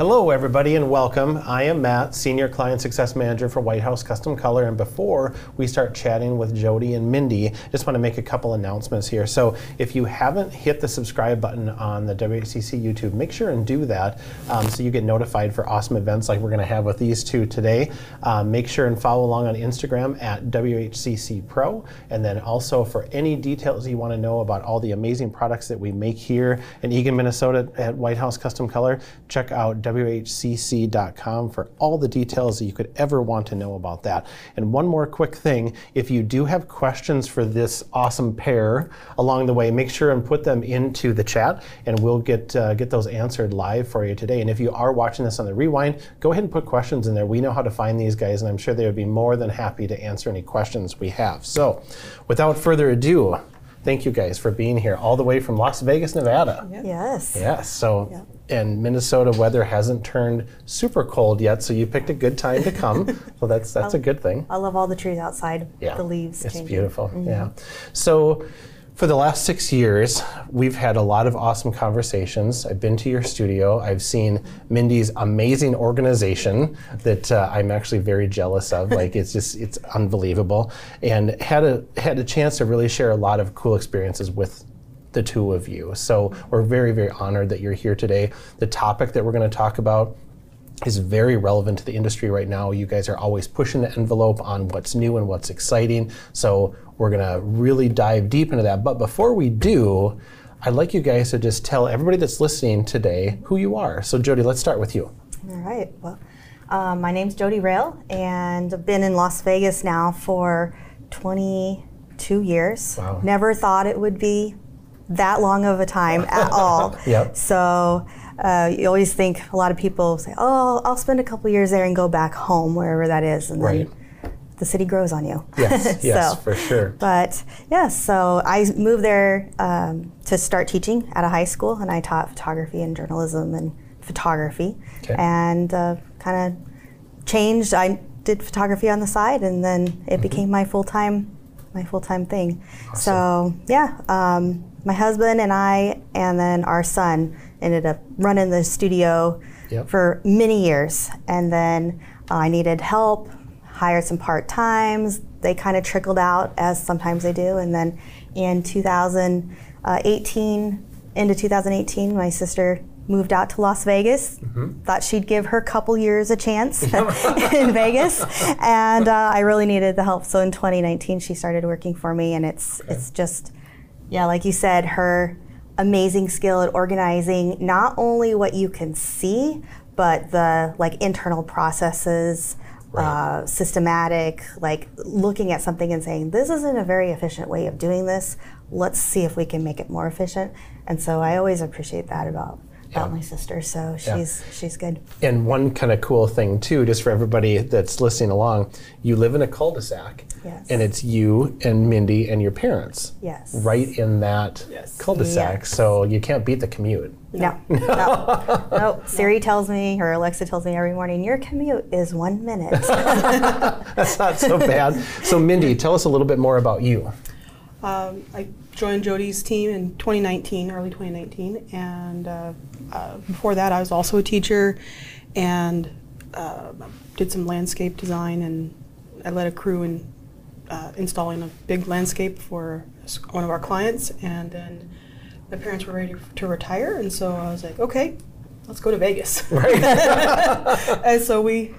Hello, everybody, and welcome. I am Matt, Senior Client Success Manager for White House Custom Color. And before we start chatting with Jody and Mindy, just want to make a couple announcements here. So, if you haven't hit the subscribe button on the WHCC YouTube, make sure and do that um, so you get notified for awesome events like we're going to have with these two today. Um, make sure and follow along on Instagram at WHCC Pro. And then also for any details you want to know about all the amazing products that we make here in Eagan, Minnesota at White House Custom Color, check out WHCC.com for all the details that you could ever want to know about that. And one more quick thing if you do have questions for this awesome pair along the way, make sure and put them into the chat and we'll get, uh, get those answered live for you today. And if you are watching this on the rewind, go ahead and put questions in there. We know how to find these guys, and I'm sure they would be more than happy to answer any questions we have. So, without further ado, thank you guys for being here all the way from Las Vegas, Nevada. Yes. Yes. So, and Minnesota weather hasn't turned super cold yet, so you picked a good time to come. so that's that's a good thing. I love all the trees outside. Yeah. The leaves It's changing. beautiful. Yeah. So. For the last six years, we've had a lot of awesome conversations. I've been to your studio. I've seen Mindy's amazing organization that uh, I'm actually very jealous of. like it's just it's unbelievable, and had a had a chance to really share a lot of cool experiences with the two of you. So we're very very honored that you're here today. The topic that we're going to talk about is very relevant to the industry right now. You guys are always pushing the envelope on what's new and what's exciting. So we're going to really dive deep into that. But before we do, I'd like you guys to just tell everybody that's listening today who you are. So Jody, let's start with you. All right. Well, um, my name's Jody Rael, and I've been in Las Vegas now for 22 years. Wow. Never thought it would be that long of a time at all. Yep. So uh, you always think a lot of people say, "Oh, I'll spend a couple years there and go back home, wherever that is," and Right. then the city grows on you. Yes, yes, So- for sure. But yeah, so I moved there um, to start teaching at a high school, and I taught photography and journalism and photography, Okay. and uh, kind of changed. I did photography on the side, and then Mm-hmm. it became my full time, my full time thing. Awesome. So yeah, um, my husband and I, and then our son ended up running the studio Yep. for many years, and then I needed help hired some part times. They kind of trickled out as sometimes they do. And then in 2018, into 2018, my sister moved out to Las Vegas. Thought she'd give her couple years a chance in Vegas, and uh, I really needed the help. So in 2019, she started working for me, and it's it's just yeah, like you said, her amazing skill at organizing not only what you can see, but the like internal processes, uh, systematic, like looking at something and saying, this isn't a very efficient way of doing this. Let's see if we can make it more efficient. And so I always appreciate that about about Yeah. my sister. So she's she's good. And one kind of cool thing too, just for everybody that's listening along, you live in a cul-de-sac, Yes. and it's you and Mindy and your parents, Yes. right in that Yes. cul-de-sac. Yes. So you can't beat the commute. No, no, no. Siri tells me, or Alexa tells me every morning, your commute is one minute. That's not so bad. So Mindy, tell us a little bit more about you. Um, I joined Jody's team in 2019, early 2019, and uh, uh, before that, I was also a teacher and uh, did some landscape design, and I led a crew in uh, installing a big landscape for one of our clients. And then my parents were ready to retire, and so I was like, okay, let's go to Vegas. Right. and so we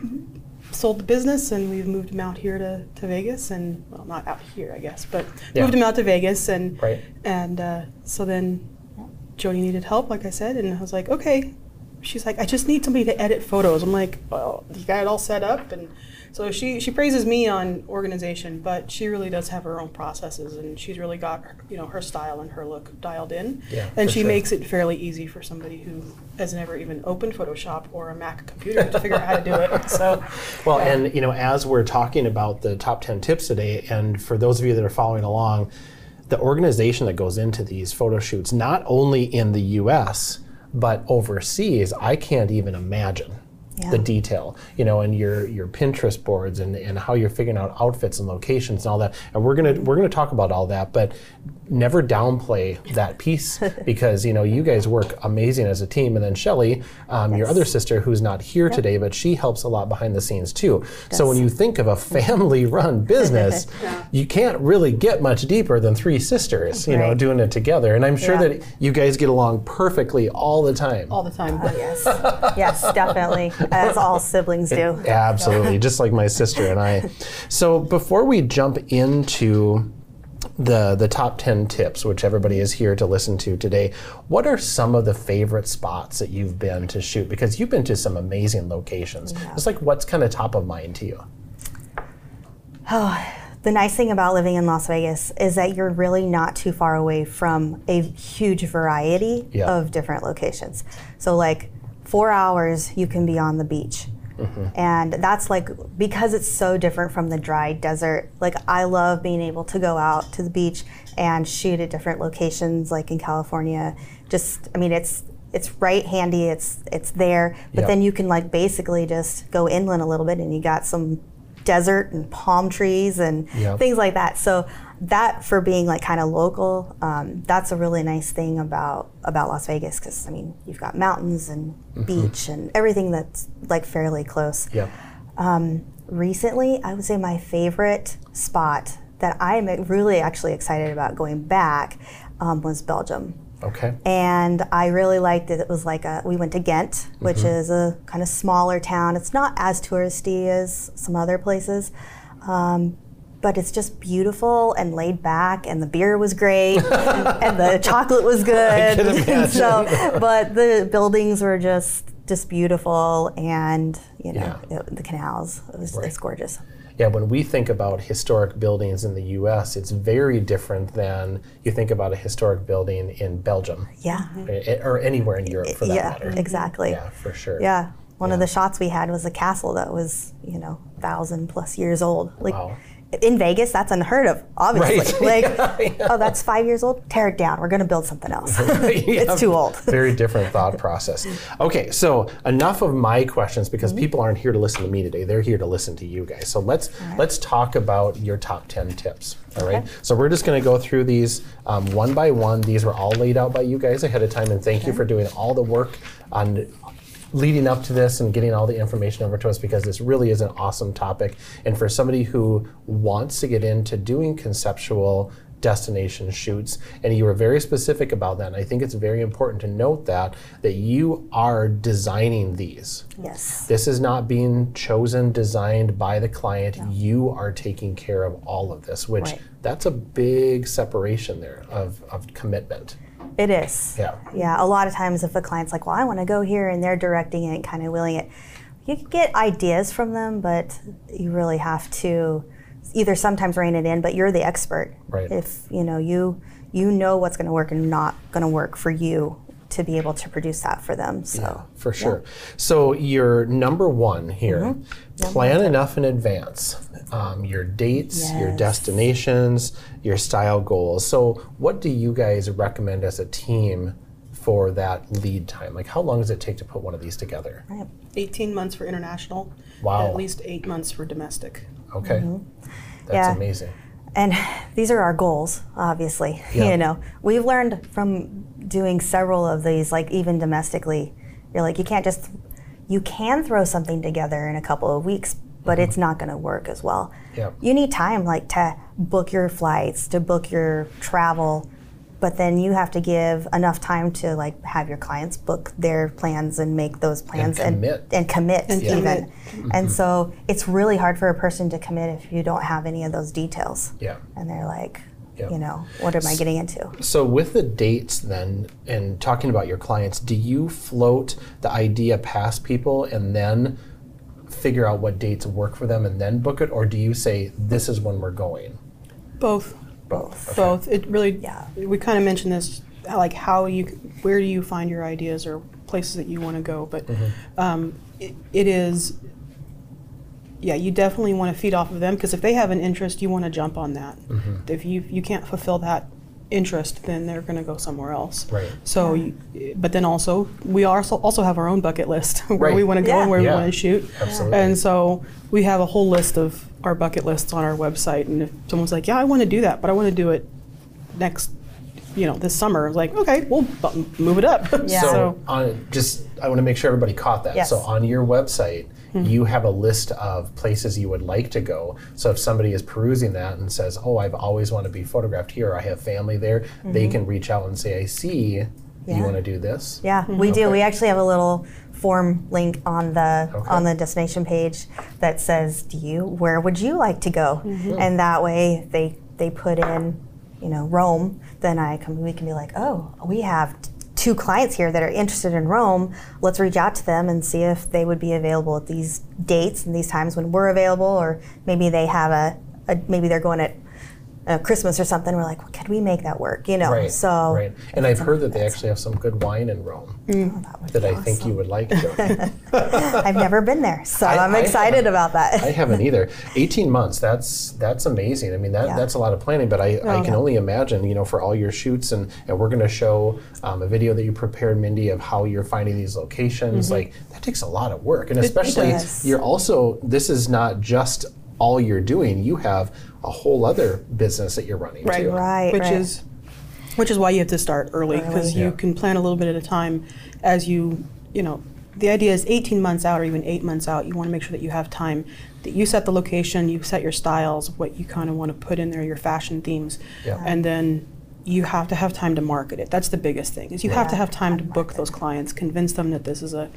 sold the business and we've moved him out here to, to Vegas and well not out here I guess but Yeah. moved him out to Vegas and Right. and uh, so then Jody needed help like I said and I was like okay she's like I just need somebody to edit photos I'm like well you got it all set up and so she she praises me on organization but she really does have her own processes and she's really got you know her style and her look dialed in Yeah, and she sure. makes it fairly easy for somebody who has never even opened Photoshop or a Mac computer to figure out how to do it. So, Well, yeah. and you know, as we're talking about the top 10 tips today, and for those of you that are following along, the organization that goes into these photo shoots, not only in the US, but overseas, I can't even imagine. The detail, you know, and your your Pinterest boards and, and how you're figuring out outfits and locations and all that. And we're gonna we're gonna talk about all that, but never downplay that piece because you know you guys work amazing as a team. And then Shelly, um, your other sister, who's not here today, but she helps a lot behind the scenes too. So when you think of a family-run business, you can't really get much deeper than three sisters, you know, doing it together. And I'm sure Yeah. that you guys get along perfectly all the time. all the time. Yes, yes, definitely, as all siblings do. Absolutely, just like my sister and I. So before we jump into the the top 10 tips which everybody is here to listen to today what are some of the favorite spots that you've been to shoot because you've been to some amazing locations it's like what's kind of top of mind to you oh The nice thing about living in Las Vegas is that you're really not too far away from a huge variety Yeah. of different locations. So, like, four hours you can be on the beach. Mm-hmm. And that's like because it's so different from the dry desert. Like, I love being able to go out to the beach and shoot at different locations, like in California. Just, I mean, it's it's right handy. It's it's there, but Yeah. then you can like basically just go inland a little bit, and you got some desert and palm trees and Yeah. things like that. So that for being like kind of local, um, that's a really nice thing about about Las Vegas because I mean you've got mountains and beach and everything that's like fairly close. yeah Recently, I would say my favorite spot that I'm really actually excited about going back um, was Belgium okay and I really liked it. It was like a we went to Ghent, which Mm-hmm. is a kind of smaller town. It's not as touristy as some other places. Um, but it's just beautiful and laid back, and the beer was great, and the chocolate was good. so, but the buildings were just just beautiful, and you know it- the canals. It was Right. it's gorgeous. yeah when we think about historic buildings in the us it's very different than you think about a historic building in belgium Yeah, eh, or anywhere in europe for that yeah, matter exactly. yeah for sure Yeah. One Yeah. of the shots we had was a castle that was, you know, thousand plus years old. Like Wow. In Vegas, that's unheard of, obviously. Right. Like, oh, that's five years old. Tear it down. We're gonna build something else. It's too old. Very different thought process. Okay, so enough of my questions because people aren't here to listen to me today. They're here to listen to you guys. So let's let's talk about your top ten tips. All right. So we're just going to go through these um, one by one. These were all laid out by you guys ahead of time, and thank you for doing all the work on leading up to this and getting all the information over to us because this really is an awesome topic. And for somebody who wants to get into doing conceptual destination shoots and you were very specific about that and i think it's very important to note that that you are designing these Yes. this is not being chosen designed by the client you are taking care of all of this which Right. that's a big separation there of, of commitment It is. Yeah. Yeah. A lot of times, if a client's like, "Well, I want to go here," and they're directing it, kind of willing it, you can get ideas from them, but you really have to either sometimes rein it in. But you're the expert. Right. If you know you you know what's going to work and not going to work for you to be able to produce that for them. So for sure. So your number one here, Mm-hmm. plan enough in advance. Um, your dates, your destinations, your style goals. So what do you guys recommend as a team for that lead time? Like how long does it take to put one of these together? right. 18 months for international. Wow. At least eight months for domestic. Okay. That's Mm-hmm. Yeah. amazing. And these are our goals, obviously. Yeah. You know, we've learned from doing several of these, like even domestically, you're like, you can't just, you can throw something together in a couple of weeks, but it's not going to work as well. Mm-hmm. Yeah. You need time, like to book your flights, to book your travel, but then you have to give enough time to like have your clients book their plans and make those plans commit. and commit And even. commit. And mm-hmm. so it's really hard for a person to commit if you don't have any of those details Yeah. and they're like, Yeah. you know, what am I getting into? So with the dates then and talking about your clients, do you float the idea past people and then figure out what dates work for them and then book it or do you say this is when we're going? Both. Both. Both. It really. Yeah. We kind of mentioned this, like how you, where do you find your ideas or places that you want to go? But um, it, it is. Yeah, you definitely want to feed off of them because if they have an interest, you want to jump on that. If you you can't fulfill that interest, then they're going to go somewhere else. Right. So, you- but then also we also also have our own bucket list where Right. we want to go Yeah. and where Yeah. we want to shoot. Absolutely. And so we have a whole list of our bucket lists on our website. And if someone's like, "Yeah, I want to do that, but I want to do it next, you know, this summer," like, "Okay, we'll bu- move it up." Yeah. So, so on just, I want to make sure everybody caught that. Yes. So on your website, Hmm. you have a list of places you would like to go. So if somebody is perusing that and says, "Oh, I've always wanted to be photographed here. I have family there," they can reach out and say, "I see Mm-hmm. Yeah. you want to do this." Yeah, we do. We actually have a little form link on the Okay. on the destination page that says, "Do you? Where would you like to go?" And that way, they they put in, you know, Rome. Then I come. We can be like, "Oh, we have." Two clients here that are interested in Rome. Let's reach out to them and see if they would be available at these dates and these times when we're available, or maybe they have a, a maybe they're going at uh, Christmas or something. We're like, well, could we make that work? You know, Right. so right. And I've heard that they actually have some good wine in Rome that I think you would like. I've never been there, so I- am excited about that. I haven't either. 18 months, that's that's amazing. I mean, that, Yeah. that's a lot of planning, but I, I can yeah. only imagine, you know, for all your shoots, and, and we're going to show um, a video that you prepared, Mindy, of how you're finding these locations. Like, that takes a lot of work. And especially, you're also, this is not just all you're doing, you have a whole other business that you're running Right. too. Right, which right. is which is why you have to start early because Early. you can plan a little bit at a time as you you know the idea is 18 months out or even 8 months out you want to make sure that you have time that you set the location you set your styles what you kind of want to put in there your fashion themes Yeah. and then you have to have time to market it that's the biggest thing is you have to have time to book those clients convince them that this is a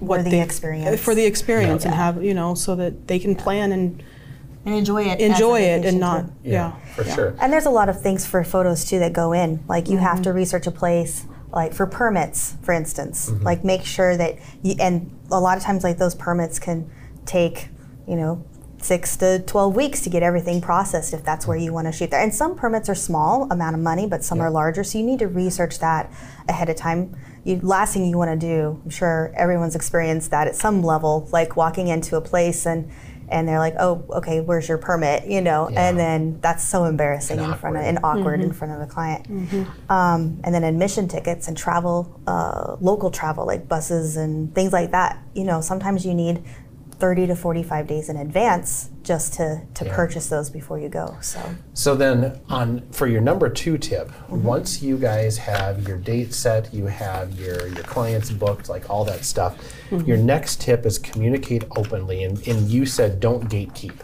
Worthy they- experience. for the experience and have you know so that they can plan and and enjoy it. enjoy it and not Yeah, yeah, for yeah. sure. And there's a lot of things for photos too that go in. Like you have Mm-hmm. to research a place, like for permits, for instance. Mm-hmm. Like make sure that you, and a lot of times like those permits can take, you know, six to 12 weeks to get everything processed if that's where you want to shoot there. And some permits are small amount of money, but some Yeah. are larger. So you need to research that ahead of time. You, last thing you want to do, I'm sure everyone's experienced that at some level, like walking into a place and and they're like, "Oh, okay, where's your permit?" You know, Yeah. and then that's so embarrassing And in front of awkward. and awkward in front of the client. Um, and then admission tickets and travel, uh, local travel like buses and things like that. You know, sometimes you need 30 to 45 days in advance just to, to Yeah. purchase those before you go. So So then, on for your number two tip, Mm-hmm. once you guys have your date set, you have your your clients booked, like all that stuff. Mm-hmm. Your next tip is communicate openly, and, and you said don't gatekeep.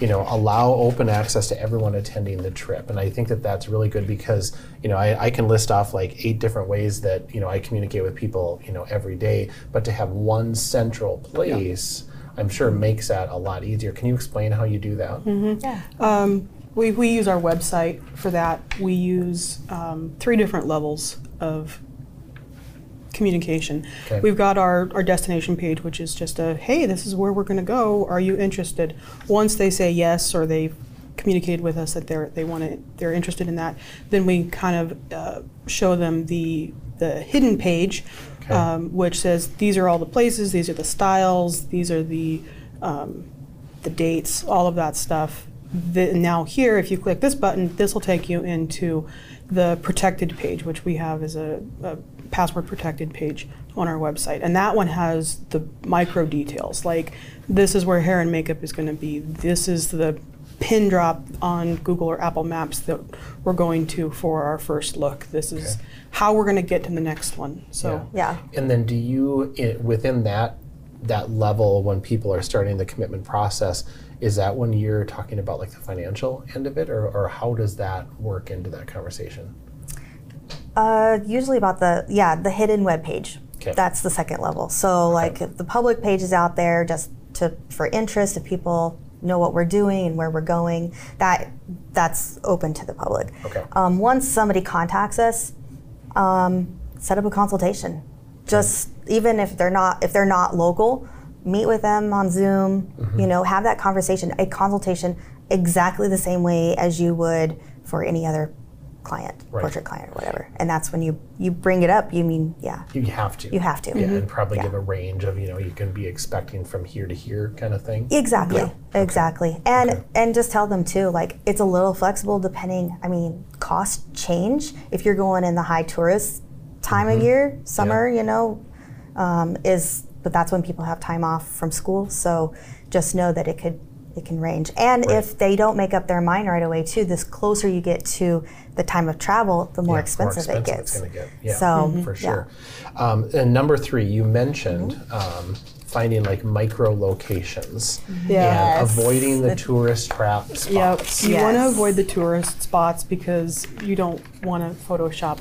Yeah, You know, allow open access to everyone attending the trip, and I think that that's really good because you know I, I can list off like eight different ways that you know I communicate with people you know every day, but to have one central place. I'm sure makes that a lot easier. Can you explain how you do that? yeah, Um, we, we use our website for that. We use um, three different levels of communication. Okay. We've got our, our destination page, which is just a hey, this is where we're going to go. Are you interested? Once they say yes or they've communicated with us that they're they want to they're interested in that, then we kind of uh, show them the the hidden page, Okay. um, which says these are all the places, these are the styles, these are the um, the dates, all of that stuff. The, now here, if you click this button, this will take you into the protected page, which we have as a, a password protected page on our website. And that one has the micro details, like this is where hair and makeup is going to be. This is the pin drop on Google or Apple Maps that we're going to for our first look. This is Okay. how we're going to get to the next one. So yeah. And then do you, i within that, that level, when people are starting the commitment process, is that when you're talking about like the financial end of it, or, or how does that work into that conversation? Uh, usually about the yeah the hidden web page. 'Kay. That's the second level. So like if the public page is out there just to for interest, if people know what we're doing and where we're going, that that's open to the public. Okay. Um, once somebody contacts us, um, set up a consultation. Just even if they're not if they're not local, meet with them on Zoom. Mm-hmm. You know, have that conversation, a consultation exactly the same way as you would for any other client, Right. portrait client, or whatever. And that's when you you bring it up. You mean yeah, You have to. you have to. Yeah, and probably Yeah. give a range of you know you can be expecting from here to here kind of thing. Exactly. Exactly. And Okay. and just tell them too, like it's a little flexible depending. I mean, costs change if you're going in the high tourist time of year. Summer, you know, um, is but that's when people have time off from school. So just know that it could it can range. And Right. if they don't make up their mind right away too, this closer you get to the time of travel, the more Yeah, expensive, it gets. it's going to get. Yeah, So, for yeah. sure. Um, and number three, you mentioned Mm-hmm. um, finding like micro locations Yeah. and Yes. avoiding the tourist trap Yep. spots. You want to avoid the tourist spots because you don't want to Photoshop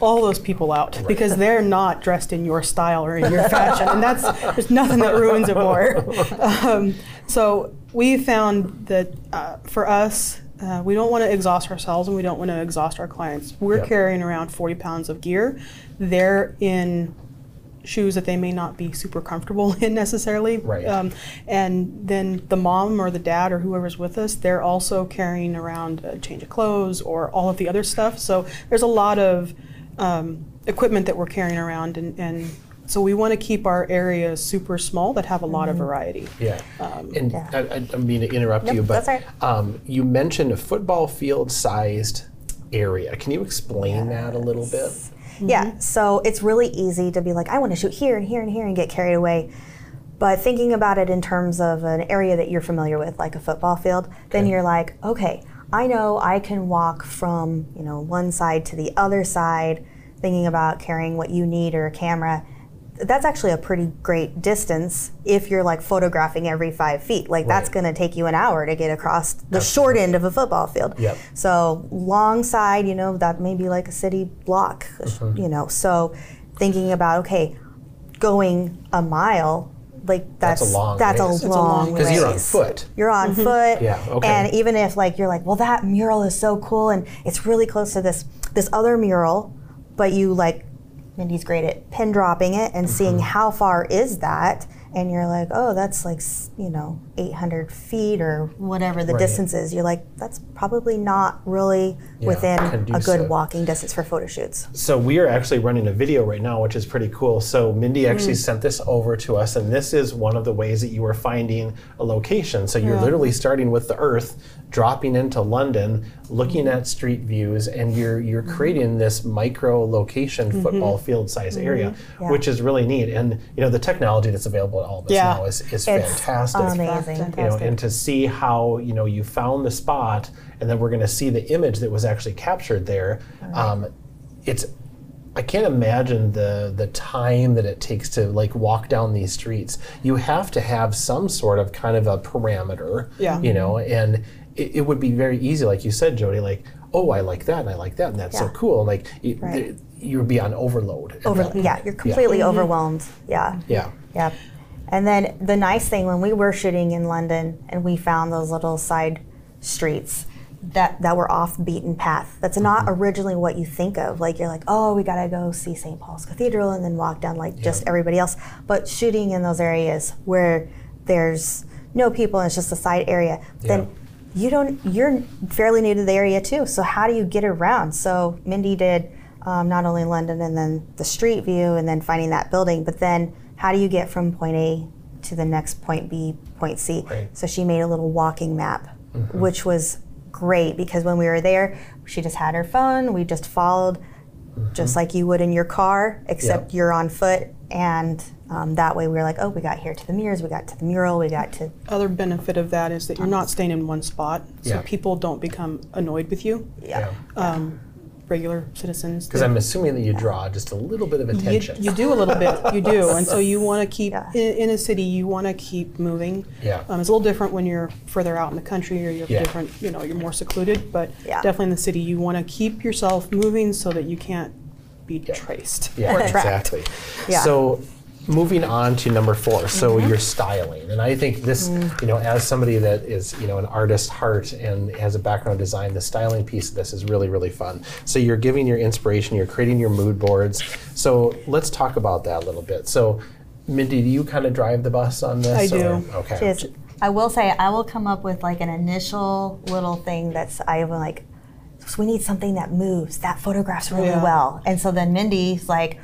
all those people out because they're not dressed in your style or in your fashion, and that's there's nothing that ruins it more. Um, so we found that uh, for us. Uh, we don't want to exhaust ourselves and we don't want to exhaust our clients. We're Yep. carrying around 40 pounds of gear. They're in shoes that they may not be super comfortable in necessarily. Right. Um, and then the mom or the dad or whoever's with us, they're also carrying around a change of clothes or all of the other stuff. So there's a lot of um, equipment that we're carrying around, and, and so we want to keep our areas super small that have a lot of variety. Yeah. Um, and Yeah. I, I don't mean to interrupt Nope, you, but that's all right. um, you mentioned a football field sized area. Can you explain that a little bit? Yeah, so it's really easy to be like, I want to shoot here and here and here and get carried away. But thinking about it in terms of an area that you're familiar with, like a football field, then Okay. you're like, okay, I know I can walk from you know one side to the other side, thinking about carrying what you need or a camera. That's actually a pretty great distance if you're like photographing every five feet. Like that's going to take you an hour to get across the short end of a football field. Yep. So long side, you know, that may be like a city block, Mm-hmm. you know. So thinking about okay, going a mile, like That's that's a long that's ways. a It's a long long. Because you're on foot. You're on foot. Yeah, okay. And even if like you're like, well, that mural is so cool and it's really close to this this other mural, but you like Mindy's great at pin dropping it and seeing Mm-hmm. how far is that, and you're like, oh, that's like you know 800 feet or whatever the Right. distance is. You're like, that's probably not really Yeah, within a good walking distance for photo shoots. So we are actually running a video right now, which is pretty cool. So Mindy actually Mm. sent this over to us, and this is one of the ways that you are finding a location. So you're Yeah. literally starting with the Earth, dropping into London, looking Mm-hmm. at street views, and you're you're creating this micro location football field size area, Mm-hmm. Yeah. which is really neat. And you know the technology that's available at all of us Yeah. now is, is It's fantastic amazing. you know, and to see how you know you found the spot, and then we're going to see the image that was actually captured there. Um, it's I can't imagine the the time that it takes to like walk down these streets. You have to have some sort of kind of a parameter, Yeah. you know, and it, it would be very easy, like you said, Jody, like. Oh, I like that, and I like that, and that's so cool. Like, you, Right. th- you would be on overload. Over, yeah, you're completely overwhelmed. Yeah. Yeah. Yeah. And then the nice thing when we were shooting in London and we found those little side streets that, that were off beaten path. That's not Mm-hmm. originally what you think of. Like you're like, oh, we gotta go see St. Paul's Cathedral and then walk down like just everybody else. But shooting in those areas where there's no people and it's just a side area, then you don't you're fairly new to the area too. So how do you get around? So Mindy did um, not only London and then the street view and then finding that building, but then how do you get from point A to the next point B, point C? Right. So she made a little walking map, which was great because when we were there, she just had her phone. We just followed, just like you would in your car, except Yep. you're on foot. And um, that way we were like, oh, we got here to the mirrors, we got to the mural, we got to. Other benefit of that is that you're not staying in one spot, so Yeah. people don't become annoyed with you. Yeah. Um, regular citizens. Because I'm assuming that you draw just a little bit of You, attention. you do a little bit, you do, and so you want to keep Yeah. in, in a city. You want to keep moving. Yeah. um, it's a little different when you're further out in the country or you're Yeah. different. You know, you're more secluded. But Yeah. definitely in the city, you want to keep yourself moving so that you can't be traced Yeah, or tracked. exactly. Yeah. So moving on to number four, so mm-hmm. your styling, and I think this, mm. you know, as somebody that is, you know, an artist heart and has a background in design, the styling piece of this is really, really fun. So you're giving your inspiration, you're creating your mood boards. So let's talk about that a little bit. So, Mindy, do you kind of drive the bus on this? I do. or- Okay. Just, I will say, I will come up with like an initial little thing that's I will like so we need something that moves, that photographs really Yeah. well. And so then Mindy's like,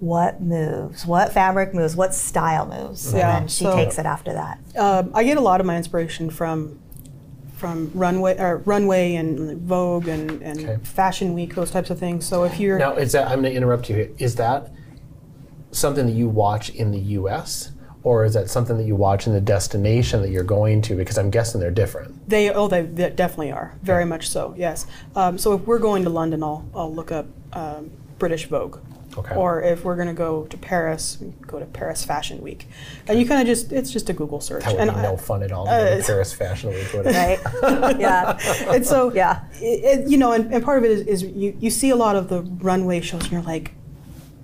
what moves? What fabric moves? What style moves? Yeah, And then she so- takes it after that. Um, I get a lot of my inspiration from from runway or runway and Vogue and, and Okay. Fashion Week, those types of things. So if you're Now, is that I'm going to interrupt you here. Is that something that you watch in the U.S. or is that something that you watch in the destination that you're going to? Because I'm guessing they're different. They oh they, they definitely are very much so yes. Um, so if we're going to London, I'll I'll look up um, British Vogue. Okay. Or if we're going to go to Paris, we go to Paris Fashion Week, and you kind of just it's just a Google search. That would and be I- no fun at all. To uh, go to Paris Fashion Week. Right? yeah. and so Yeah. it, it- you know, and, and part of it is, is you, you see a lot of the runway shows, and you're like,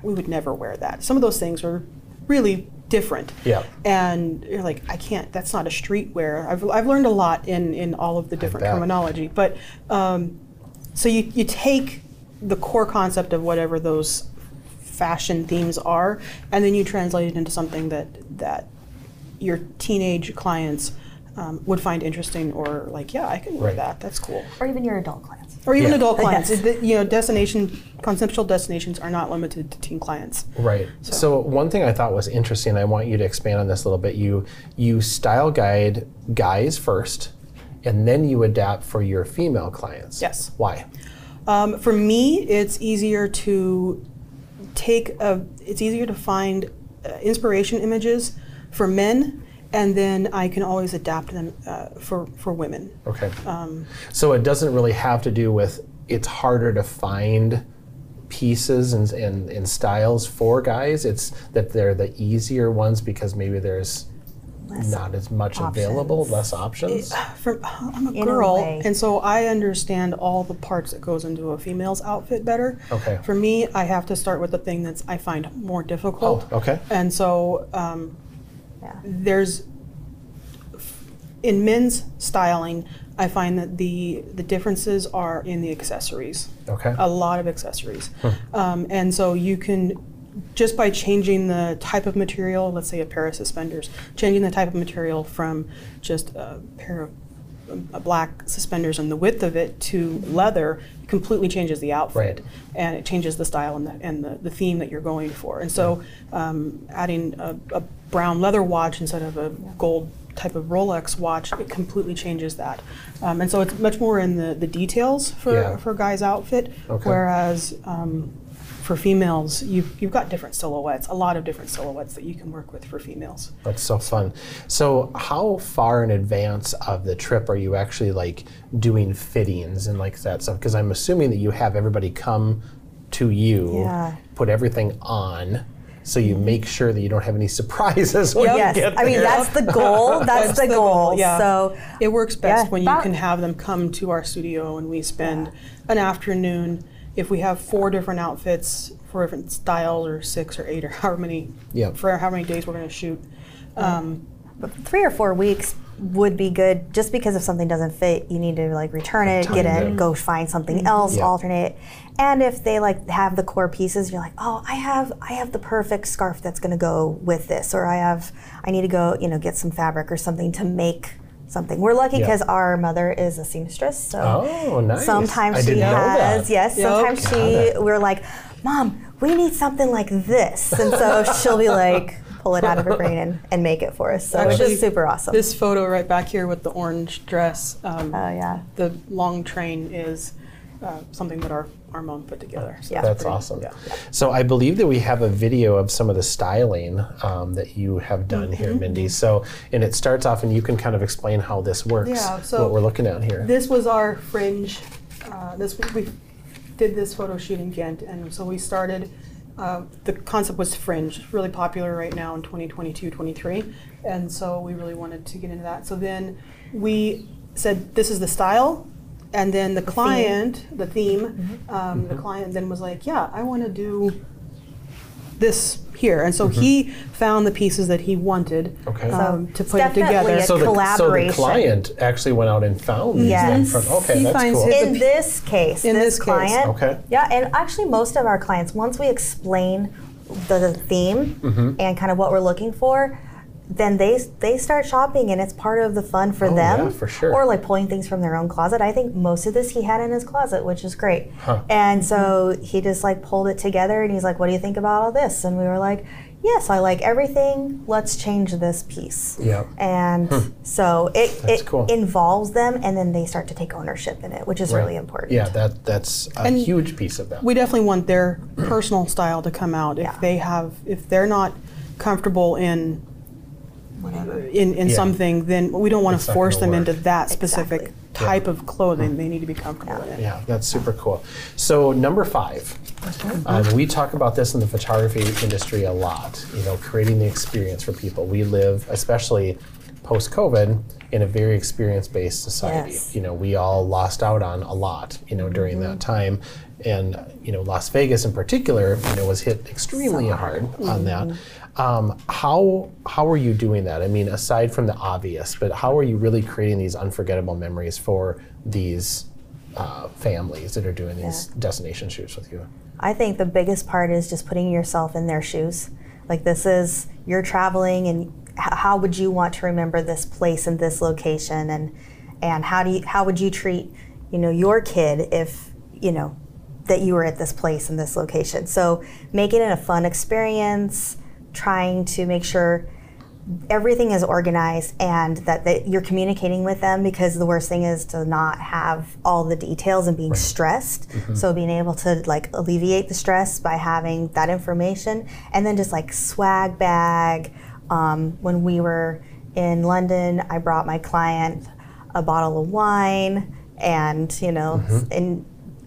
we would never wear that. Some of those things are really different. Yeah. And you're like, I can't. That's not a streetwear. I've, I've learned a lot in in all of the different terminology, but um, so you you take the core concept of whatever those fashion themes are, and then you translate it into something that that your teenage clients um, would find interesting or like, yeah, I can wear Right. that. That's cool Or even your adult clients. or even Yeah. adult clients. Yes. You know, destination conceptual destinations are not limited to teen clients. Right. So. one thing I thought was interesting, I want you to expand on this a little bit. You you style guide guys first, and then you adapt for your female clients. Yes. Why? Um, for me, it's easier to take a. It's easier to find uh, inspiration images for men, and then I can always adapt them uh, for for women. Okay. Um, So it doesn't really have to do with it's harder to find pieces and, and, and styles for guys. It's that they're the easier ones because maybe there's Less not as much available, less options. for, I'm a In girl, way. and so I understand all the parts that goes into a female's outfit better. Okay. For me, I have to start with the thing that's I find more difficult. Oh, okay. And so um, Yeah. there's in men's styling, I find that the the differences are in the accessories. Okay. A lot of accessories, um, and so you can just by changing the type of material, let's say a pair of suspenders, changing the type of material from just a pair of uh, black suspenders and the width of it to leather completely changes the outfit Right. and it changes the style and the, and the, the theme that you're going for. And so um, adding a, a brown leather watch instead of a gold type of Rolex watch, it completely changes that. Um, and so it's much more in the, the details for, Yeah. for guys' outfit, Okay. whereas um, for females, you've, you've got different silhouettes, a lot of different silhouettes that you can work with for females. That's so fun. So, how far in advance of the trip are you actually like doing fittings and like that stuff? Because I'm assuming that you have everybody come to you, Yeah. put everything on, so you make sure that you don't have any surprises when you get there. Yes. I mean, that's the goal. That's, the, goal. yeah. So It works best Yeah, when you that- can have them come to our studio and we spend an afternoon. If we have four different outfits, four different styles, or six or eight, or however many, Yep. for how many days we're going to shoot. Um, three or four weeks would be good just because if something doesn't fit you need to like return it get it go find something else Yeah. alternate and if they like have the core pieces you're like oh i have i have the perfect scarf that's going to go with this or i have i need to go you know get some fabric or something to make something we're lucky Yeah. because our mother is a seamstress so Oh, nice. sometimes I she didn't know has that. yes Yep. sometimes Got she it. we're like mom we need something like this and so she'll be like pull it out of her brain and, and make it for us so it's Actually, just super awesome This photo right back here with the orange dress, um, oh yeah the long train is uh, something that our, our mom put together. So Yeah. That's pretty- awesome. yeah. So I believe that we have a video of some of the styling um, that you have done here, Mm-hmm. Mindy. So, and it starts off, and you can kind of explain how this works. Yeah, so what we're looking at here. This was our fringe. Uh, this we did this photo shoot in Ghent, and so we started. Uh, the concept was fringe, really popular right now in 2022, 23, and so we really wanted to get into that. So then we said, "This is the style," and then the, client, the theme, um, the client then was like, "Yeah, I want to do this here," and so he found the pieces that he wanted Okay. um, So to put it together. a so, the, so the client actually went out and found these. then Yes. from- okay, He that's finds cool. in the- this case, in this, this case. client, Okay. yeah, and actually most of our clients, once we explain the, the theme Mm-hmm. and kind of what we're looking for, then they they start shopping and it's part of the fun for Oh, them. yeah, for sure. Or like pulling things from their own closet. I think most of this he had in his closet, which is great. Huh. And so he just like pulled it together and he's like, "What do you think about all this?" And we were like, "Yes, I like everything. Let's change this piece." Yeah. And so it Hmm. That's it cool. involves them and then they start to take ownership in it, which is really important. Yeah, that that's a And huge piece of that. We definitely want their personal style to come out. If Yeah. they have, if they're not comfortable in Whatever. in, in Yeah. something, then we don't want to force them work. into that specific Exactly. type of clothing. They need to be comfortable in. Yeah, that's super cool. So number five, um, we talk about this in the photography industry a lot. You know, creating the experience for people. We live, especially post-COVID, in a very experience-based society. Yes. You know, we all lost out on a lot. You know, during that time, and you know, Las Vegas in particular, you know, was hit extremely hard on that. Um, how how are you doing that? I mean, aside from the obvious, but how are you really creating these unforgettable memories for these uh, families that are doing these destination shoots with you? I think the biggest part is just putting yourself in their shoes. Like this is you're traveling, and h- how would you want to remember this place and this location, and and how do you how would you treat you know your kid if you know that you were at this place and this location? So making it a fun experience, trying to make sure everything is organized and that they, you're communicating with them because the worst thing is to not have all the details and being stressed. So being able to like alleviate the stress by having that information and then just like swag bag. Um, when we were in london i brought my client a bottle of wine and you know and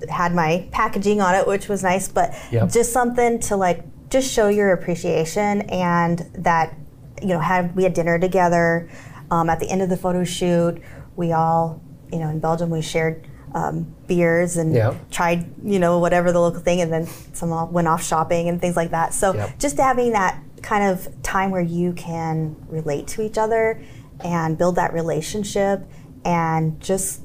had my packaging on it which was nice but Yep. just something to like just show your appreciation and that you know had we had dinner together um, at the end of the photo shoot we all you know in belgium we shared um, beers and Yeah. tried you know whatever the local thing and then some all went off shopping and things like that so Yep. just having that kind of time where you can relate to each other and build that relationship and just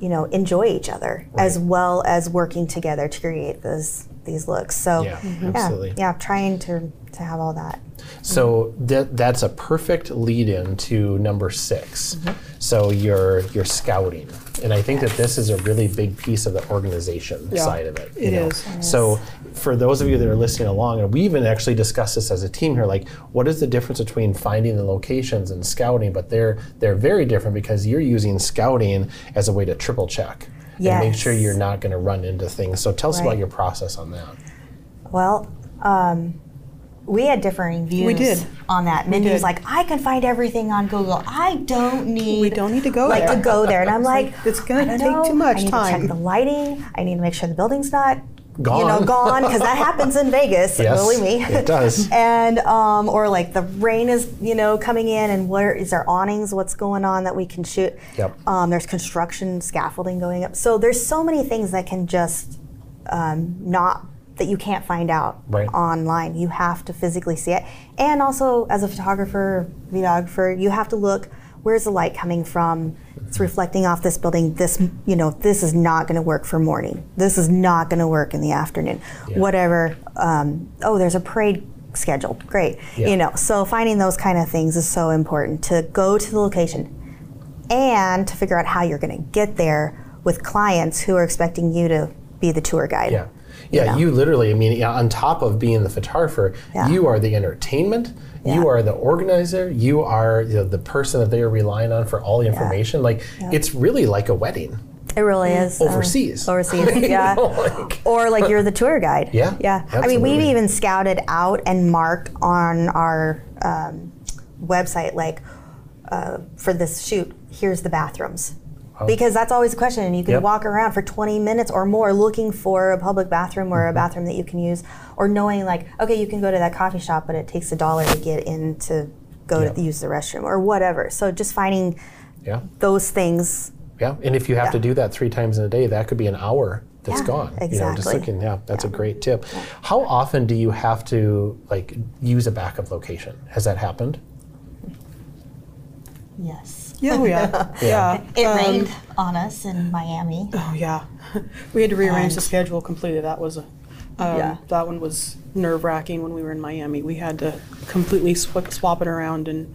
you know enjoy each other as well as working together to create those these looks so Yeah, absolutely. yeah trying to to have all that So that that's a perfect lead in to number 6 mm-hmm. So you're you're scouting, and I think that this is a really big piece of the organization Yeah, side of it. it you know. is. So for those of you that are listening along, and we even actually discussed this as a team here, like what is the difference between finding the locations and scouting? But they're they're very different because you're using scouting as a way to triple check and make sure you're not going to run into things. So tell us about your process on that. Well, um, we had differing views we did. on that. Mindy was like, I can find everything on Google. I don't need We don't need to go like there." to go there. And I'm like, it's gonna take know. too much time. I need time." to check the lighting. I need to make sure the building's not you know Gone. gone because that happens in Vegas. Yes, believe me. it does. and um, or like the rain is you know coming in and where is there awnings? What's going on that we can shoot? Yep. Um, there's construction scaffolding going up. So there's so many things that can just um, not that you can't find out Right. online. You have to physically see it. And also as a photographer, videographer, you have to look where's the light coming from? It's reflecting off this building. This, you know, this is not going to work for morning. This is not going to work in the afternoon. Yeah. Whatever. Um, oh, there's a parade scheduled. Great. Yeah. You know, so finding those kind of things is so important to go to the location and to figure out how you're going to get there with clients who are expecting you to be the tour guide. Yeah. Yeah, know? you literally, I mean, on top of being the photographer, Yeah. you are the entertainment, you are the organizer, you are you know, the person that they are relying on for all the information. Like, it's really like a wedding. It really is. um, Overseas. overseas, yeah. know, like- or like you're the tour guide. Yeah, Yeah. I mean, we've even scouted out and marked on our um, website, like uh, for this shoot, here's the bathrooms. Because that's always a question, and you can Yep. walk around for 20 minutes or more looking for a public bathroom or Mm-hmm. a bathroom that you can use, or knowing like, okay, you can go to that coffee shop, but it takes a dollar to get in to go Yep. to use the restroom or whatever. So just finding yeah, those things yeah. And if you have to do that three times in a day, that could be an hour that's Yeah, gone. You know, just exactly. looking, yeah, that's a great tip. How often do you have to like use a backup location? Has that happened? Yes. Yeah, oh, yeah, yeah. It Um, rained on us in Miami. Oh yeah, we had to rearrange the schedule completely. That was a Um, Yeah. That one was nerve wracking when we were in Miami. We had to completely sw- swap it around and.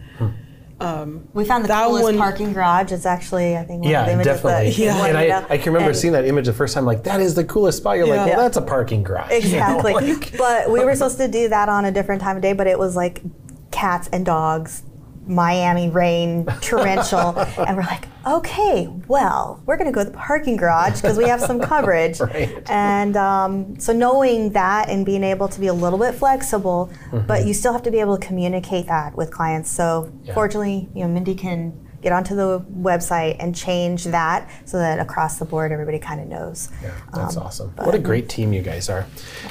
Um, We found the That coolest one- parking garage. It's actually, I think, one of the Yeah, images definitely. that Yeah. wanted And I. I can remember And- seeing that image the first time, like, that is the coolest spot. You're like, well, Yeah. that's a parking garage. you know, Exactly. like- but we were supposed to do that on a different time of day, but it was like cats and dogs, Miami rain, torrential. and we're like, okay, well, we're going to go to the parking garage because we have some coverage. Right. And um, so knowing that and being able to be a little bit flexible, but you still have to be able to communicate that with clients. So Mm-hmm. Yeah. fortunately, you know, Mindy can get onto the website and change that so that across the board everybody kind of knows. Yeah, that's Um, awesome. but- What a great team you guys are.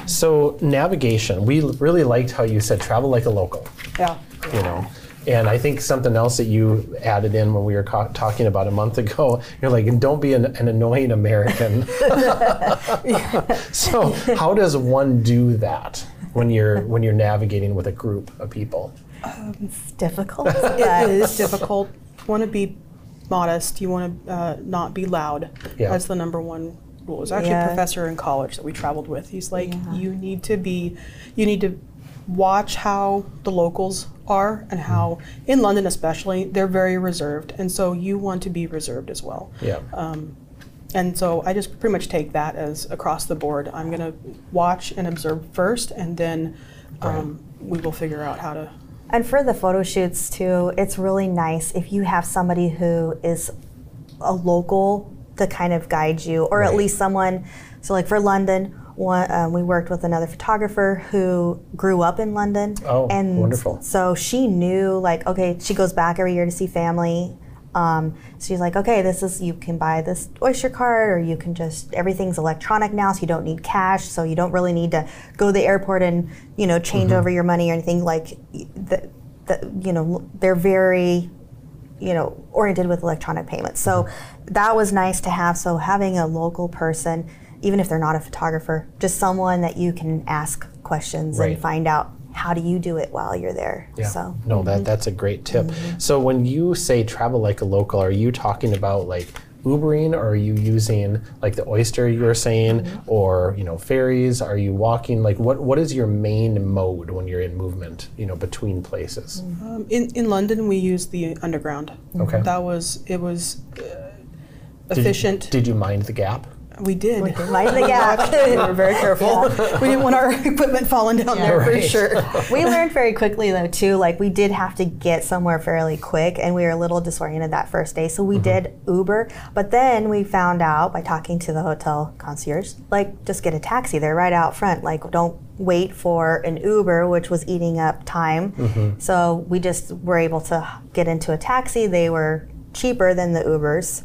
So navigation, we really liked how you said travel like a local. yeah. You know, and I think something else that you added in when we were ca- talking about a month ago, you're like, don't be an, an annoying American. so how does one do that when you're when you're navigating with a group of people? It's difficult. It but- is difficult. You want to be modest. You want to uh, not be loud. Yeah. That's the number one rule. It's actually Yeah. a professor in college that we traveled with. He's like, Yeah. you need to be, you need to watch how the locals are and how, in London especially, they're very reserved. And so you want to be reserved as well. Yeah. Um, and so I just pretty much take that as across the board. I'm going to watch and observe first, and then um, we will figure out how to. And for the photo shoots too, it's really nice if you have somebody who is a local to kind of guide you, or Right. at least someone. So, like for London, one, um, we worked with another photographer who grew up in London. Oh, and wonderful. So she knew, like, okay, she goes back every year to see family. Um, so she's like, okay, this is you can buy this Oyster card, or you can just everything's electronic now, so you don't need cash, so you don't really need to go to the airport and you know change over your money or anything like the, the, you know they're very you know oriented with electronic payments. So that was nice to have. So having a local person, even if they're not a photographer, just someone that you can ask questions Right. and find out how do you do it while you're there. Yeah. So Mm-hmm. No, that that's a great tip. So when you say travel like a local, are you talking about like Ubering, or are you using like the Oyster you were saying, Mm-hmm. or you know ferries? Are you walking? Like what what is your main mode when you're in movement? You know between places. Mm-hmm. Um, in in London, we used the underground. Okay. That was it was uh, Did you- efficient. Did you mind the gap? We did. mind the gap. we were very careful. We didn't want our equipment falling down there Right. for sure. we learned very quickly though too like we did have to get somewhere fairly quick and we were a little disoriented that first day so we mm-hmm. did uber but then we found out by talking to the hotel concierge like just get a taxi they're right out front like don't wait for an uber which was eating up time mm-hmm. so we just were able to get into a taxi they were cheaper than the ubers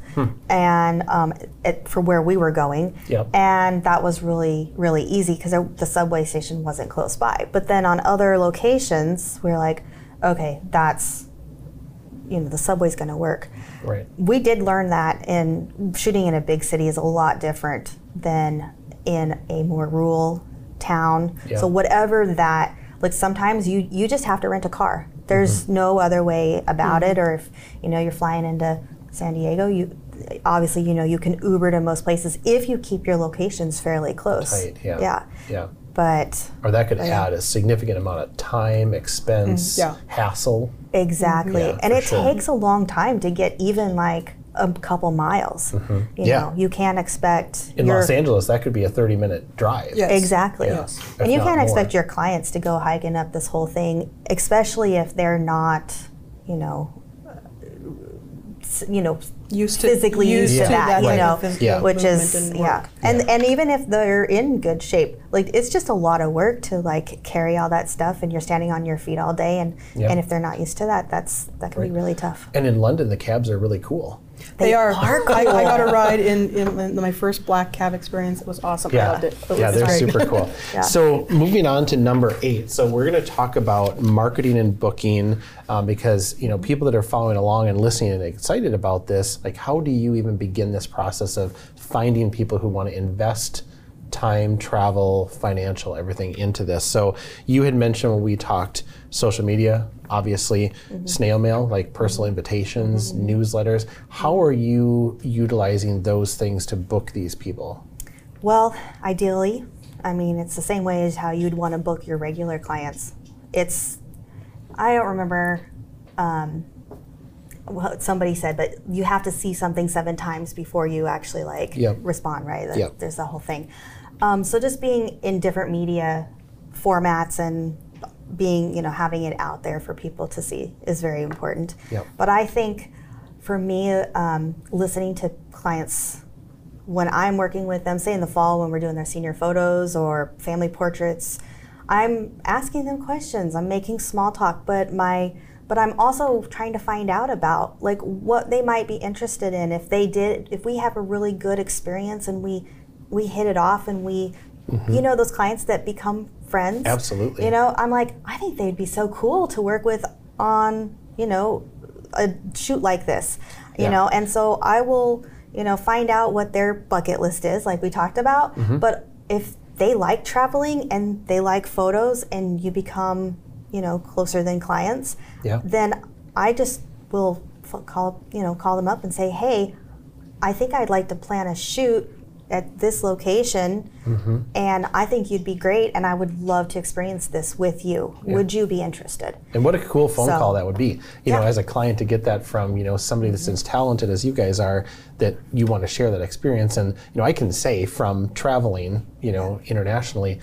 and um, it, for where we were going Yep. and that was really really easy because the subway station wasn't close by but then on other locations we are like okay that's you know the subway's going to work Right. we did learn that in shooting in a big city is a lot different than in a more rural town Yeah. so whatever that like sometimes you you just have to rent a car there's Mm-hmm. no other way about it or if you know you're flying into san diego you obviously you know you can uber to most places if you keep your locations fairly close Tight. Yeah. yeah Yeah. but Or that could add a significant amount of time, expense, Yeah. hassle. exactly Yeah, and it sure. takes a long time to get even like a couple miles you Mm-hmm. Yeah. know you can't expect In your Los Angeles, that could be a 30 minute drive. Yes. Exactly. Yes. And you can't more. expect your clients to go hiking up this whole thing, especially if they're not, you know, uh, you know, Used to physically used, Yeah. to that, you know, of Yeah. which is and yeah. And Yeah. and even if they're in good shape, like it's just a lot of work to like carry all that stuff, and you're standing on your feet all day, and Yeah. and if they're not used to that, that's that can be really tough. And in London, the cabs are really cool. They, are. are I, I got a ride in, in, in my first black cab experience. It was awesome. I loved it. It yeah, was they're great. super cool. Yeah. So moving on to number eight. So we're going to talk about marketing and booking um, because you know people that are following along and listening and excited about this, like how do you even begin this process of finding people who want to invest time, travel, financial, everything into this? So you had mentioned when we talked social media, obviously mm-hmm. snail mail, like personal mm-hmm. invitations, mm-hmm. newsletters. How are you utilizing those things to book these people? Well, ideally, I mean, it's the same way as how you'd want to book your regular clients. It's, I don't remember um, what somebody said, but you have to see something seven times before you actually like Yep. respond, right? Yep. There's the whole thing. Um, so just being in different media formats and being, you know, having it out there for people to see is very important. Yep. But I think for me, um, listening to clients when I'm working with them, say in the fall when we're doing their senior photos or family portraits, I'm asking them questions. I'm making small talk, but my but I'm also trying to find out about like what they might be interested in. If they did, if we have a really good experience and we we hit it off and we, you know, those clients that become friends. Mm-hmm. Absolutely. You know, I'm like, I think they'd be so cool to work with on, you know, a shoot like this. You Yeah. know, and so I will, you know, find out what their bucket list is, like we talked about. Mm-hmm. But if they like traveling and they like photos and you become, you know, closer than clients, Yeah. then I just will call, you know, call them up and say, hey, I think I'd like to plan a shoot at this location, Mm-hmm. and I think you'd be great, and I would love to experience this with you. Would you be interested? And what a cool phone So- call that would be. You know, as a client to get that from, you know, somebody that's as talented as you guys are, that you want to share that experience. And, you know, I can say from traveling, you know, internationally,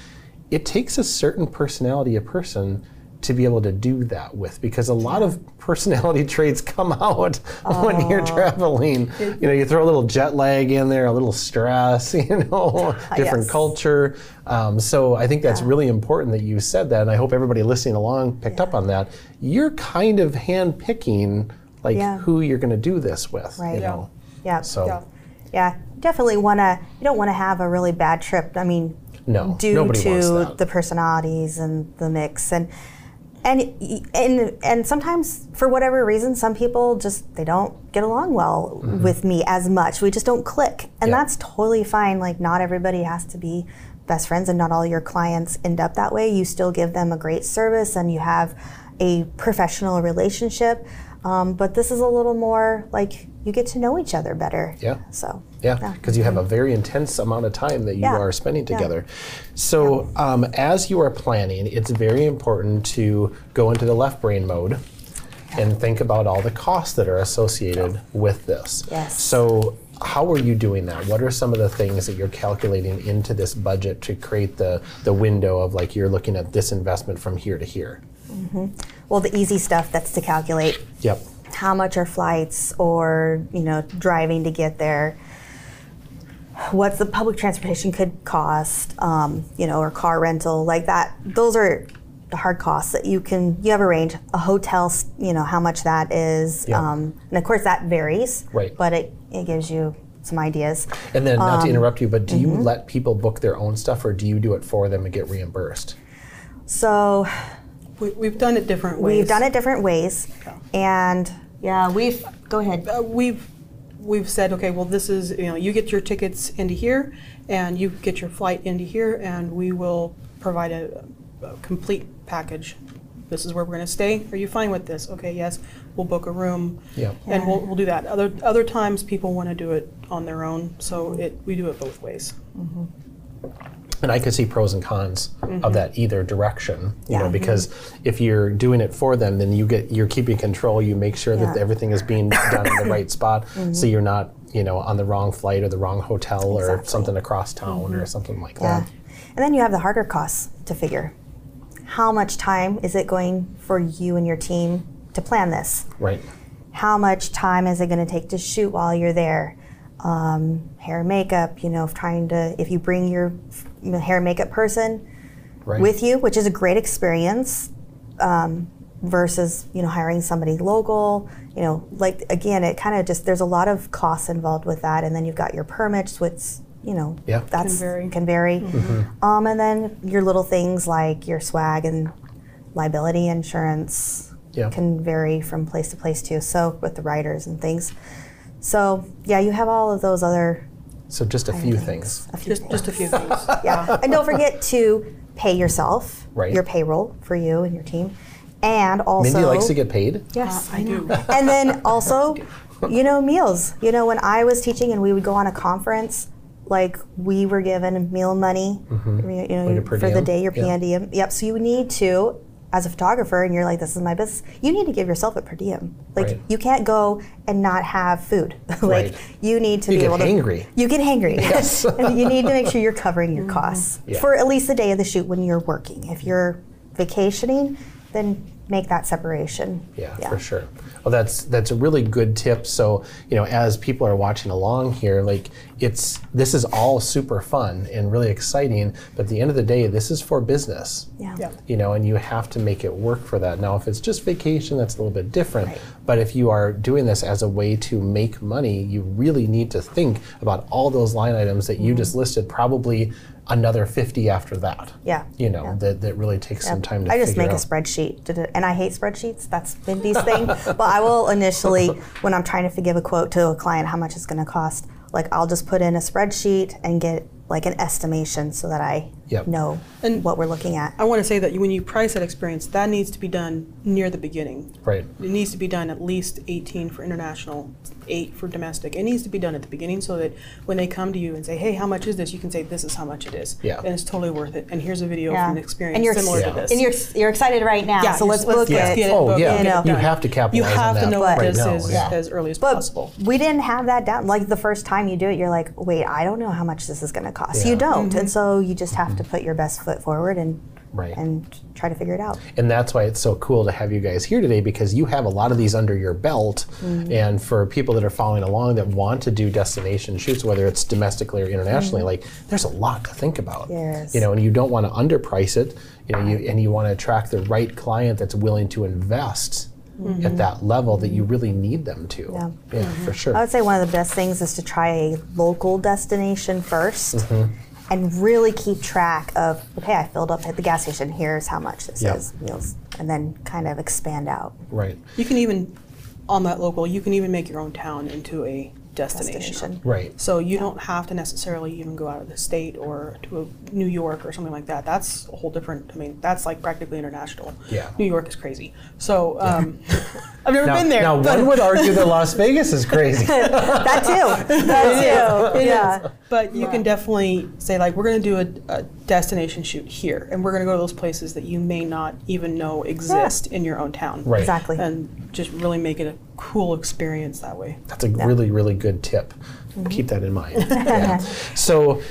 it takes a certain personality a person to be able to do that with because a lot of personality traits come out when you're traveling. You know, you throw a little jet lag in there, a little stress, you know, different Yes. culture. Um, so I think that's really important that you said that, and I hope everybody listening along picked up on that. You're kind of hand picking like Yeah. who you're going to do this with. Right. You Yeah. know? Yeah. So Yeah. Yeah, definitely want to. You don't want to have a really bad trip. I mean, No, due nobody wants to the personalities and the mix and. And, and and sometimes for whatever reason some people just they don't get along well with me as much. We just don't click. And Mm-hmm. Yeah. that's totally fine. Like not everybody has to be best friends and not all your clients end up that way. You still give them a great service and you have a professional relationship um, but this is a little more like you get to know each other better Yeah. so Yeah, because you have a very intense amount of time that you Yeah. are spending together. Yeah. So, um, as you are planning, it's very important to go into the left brain mode and think about all the costs that are associated with this. Yes. So, how are you doing that? What are some of the things that you're calculating into this budget to create the, the window of like you're looking at this investment from here to here? Well the easy stuff that's to calculate Yep. how much are flights or you know driving to get there what's the public transportation could cost um, you know or car rental like that those are the hard costs that you can you have a range a hotel you know how much that is Yeah. um, and of course that varies Right. but it, it gives you some ideas And then, not Um, to interrupt you, but do mm-hmm. you let people book their own stuff or do you do it for them and get reimbursed? so We, we've done it different ways. we've done it different ways and yeah we've go ahead Uh, we've we've said, okay, well, this is you know, you get your tickets into here, and you get your flight into here, and we will provide a, a complete package. This is where we're going to stay. Are you fine with this? Okay, yes. We'll book a room, Yeah. and we'll, we'll do that. Other other times, people want to do it on their own, so it we do it both ways. And I could see pros and cons of mm-hmm. that either direction, you know, Yeah. because if you're doing it for them, then you get you're keeping control. You make sure that everything is being done in the right spot, so mm-hmm. you're not, you know, on the wrong flight or the wrong hotel or something across town or mm-hmm. something like Yeah. that. And then you have the harder costs to figure. How much time is it going for you and your team to plan this? Right. How much time is it going to take to shoot while you're there? Um, hair and makeup, you know, trying to, if you bring your you know, hair and makeup person Right. with you, which is a great experience, um, versus, you know, hiring somebody local, you know, like, again, it kind of just, there's a lot of costs involved with that. And then you've got your permits, which, you know, Yeah. that's Can vary. can vary. Um, and then your little things like your swag and liability insurance Yeah. can vary from place to place too. So with the riders and things. So yeah, you have all of those other So just a few things. A few Just just a few things. yeah, and don't forget to pay yourself Right. your payroll for you and your team, and also Mindy likes to get paid. yes, Uh, I do. and then also, you know, meals. You know, when I was teaching and we would go on a conference, like we were given meal money, you know, Like a for the day, your Yeah. per diem. Yep. So you need to, as a photographer, and you're like, this is my business. You need to give yourself a per diem. Like Right. you can't go and not have food. like Right. you need to You be able to. Get hangry. You get hangry. Yes. and you need to make sure you're covering your costs mm-hmm. Yeah. for at least the day of the shoot when you're working. If you're vacationing, then make that separation. Yeah, for sure. Well, that's that's a really good tip. So you know, as people are watching along here, like it's this is all super fun and really exciting. But at the end of the day, this is for business. Yeah. Yeah. You know, and you have to make it work for that. Now, if it's just vacation, that's a little bit different. Right. But if you are doing this as a way to make money, you really need to think about all those line items that you mm-hmm. just listed. Probably another 50 after that. Yeah, You know, yeah. that, that really takes some time to I just make a spreadsheet, Did and I hate spreadsheets. That's Mindy's thing. but I will initially, when I'm trying to give a quote to a client, how much it's going to cost. Like I'll just put in a spreadsheet and get like an estimation so that I Yep. know And- what we're looking at. I want to say that when you price that experience, that needs to be done near the beginning. Right. It needs to be done at least 18 for international, 8 for domestic. It needs to be done at the beginning so that when they come to you and say, hey, how much is this? You can say, this is how much it is. Yeah. And it's totally worth it. And here's a video Yeah. from an experience And you're- similar Yeah. to this. And you're you're excited right now, Yeah, so you're- let's let's book get- it. get Oh booked, yeah, get it you have to capitalize on have that to know But- what right this now. is yeah. as early as But possible. we didn't have that down. Like the first time you do it, you're like, wait, I don't know how much this is going to cost. Yeah. You don't, and mm-hmm. so you just have to put your best foot forward and Right. and try to figure it out. And that's why it's so cool to have you guys here today because you have a lot of these under your belt. Mm-hmm. And for people that are following along that want to do destination shoots, whether it's domestically or internationally, like there's a lot to think about. Mm-hmm. Yes. You know, and you don't want to underprice it. You know, you, and you want to attract the right client that's willing to invest at that level that you really need them to. Mm-hmm. Yeah. Yeah, for sure. I would say one of the best things is to try a local destination 1st Mm-hmm. And really keep track of, okay, I filled up at the gas station, here's how much this Yeah. is, meals, and then kind of expand out. right. You can even, on that local, you can even make your own town into a destination. Destination. Right. So you don't have to necessarily even go out of the state or to a New York or something like that. That's a whole different. I mean, that's like practically international. Yeah. New York is crazy. So um, I've never Now, been there. now but one would argue that Las Vegas is crazy. That too. That too. It yeah. is. But you can definitely say like we're going to do a, a destination shoot here, and we're going to go to those places that you may not even know exist in your own town. Right. Exactly. And just really make it a cool experience that way. That's a really, really good tip. Mm-hmm. Keep that in mind. Yeah. So